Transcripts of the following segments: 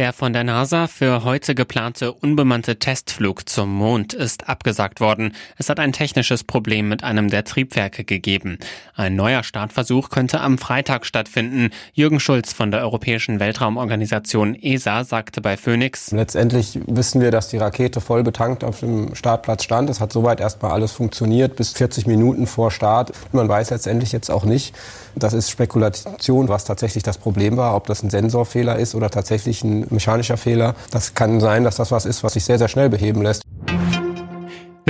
Der von der NASA für heute geplante unbemannte Testflug zum Mond ist abgesagt worden. Es hat ein technisches Problem mit einem der Triebwerke gegeben. Ein neuer Startversuch könnte am Freitag stattfinden. Jürgen Schulz von der Europäischen Weltraumorganisation ESA sagte bei Phoenix. Letztendlich wissen wir, dass die Rakete voll betankt auf dem Startplatz stand. Es hat soweit erstmal alles funktioniert bis 40 Minuten vor Start. Man weiß letztendlich jetzt auch nicht. Das ist Spekulation, was tatsächlich das Problem war, ob das ein Sensorfehler ist oder tatsächlich ein mechanischer Fehler. Das kann sein, dass das was ist, was sich sehr, sehr schnell beheben lässt.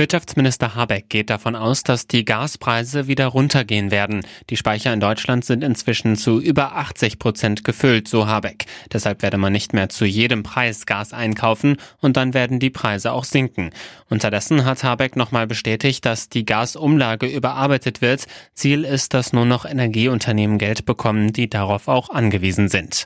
Wirtschaftsminister Habeck geht davon aus, dass die Gaspreise wieder runtergehen werden. Die Speicher in Deutschland sind inzwischen zu über 80 Prozent gefüllt, so Habeck. Deshalb werde man nicht mehr zu jedem Preis Gas einkaufen und dann werden die Preise auch sinken. Unterdessen hat Habeck nochmal bestätigt, dass die Gasumlage überarbeitet wird. Ziel ist, dass nur noch Energieunternehmen Geld bekommen, die darauf auch angewiesen sind.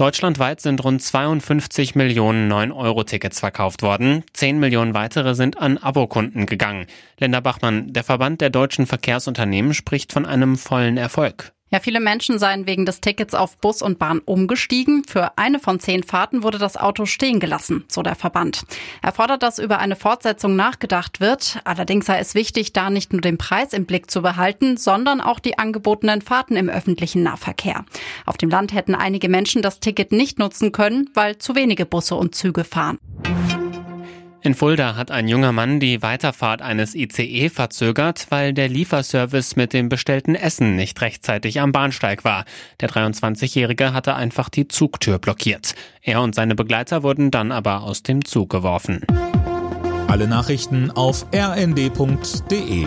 Deutschlandweit sind rund 52 Millionen 9-Euro-Tickets verkauft worden. 10 Millionen weitere sind an Abokunden gegangen. Länder Bachmann, der Verband der deutschen Verkehrsunternehmen, spricht von einem vollen Erfolg. Ja, viele Menschen seien wegen des Tickets auf Bus und Bahn umgestiegen. Für eine von zehn Fahrten wurde das Auto stehen gelassen, so der Verband. Er fordert, dass über eine Fortsetzung nachgedacht wird. Allerdings sei es wichtig, da nicht nur den Preis im Blick zu behalten, sondern auch die angebotenen Fahrten im öffentlichen Nahverkehr. Auf dem Land hätten einige Menschen das Ticket nicht nutzen können, weil zu wenige Busse und Züge fahren. In Fulda hat ein junger Mann die Weiterfahrt eines ICE verzögert, weil der Lieferservice mit dem bestellten Essen nicht rechtzeitig am Bahnsteig war. Der 23-Jährige hatte einfach die Zugtür blockiert. Er und seine Begleiter wurden dann aber aus dem Zug geworfen. Alle Nachrichten auf rnd.de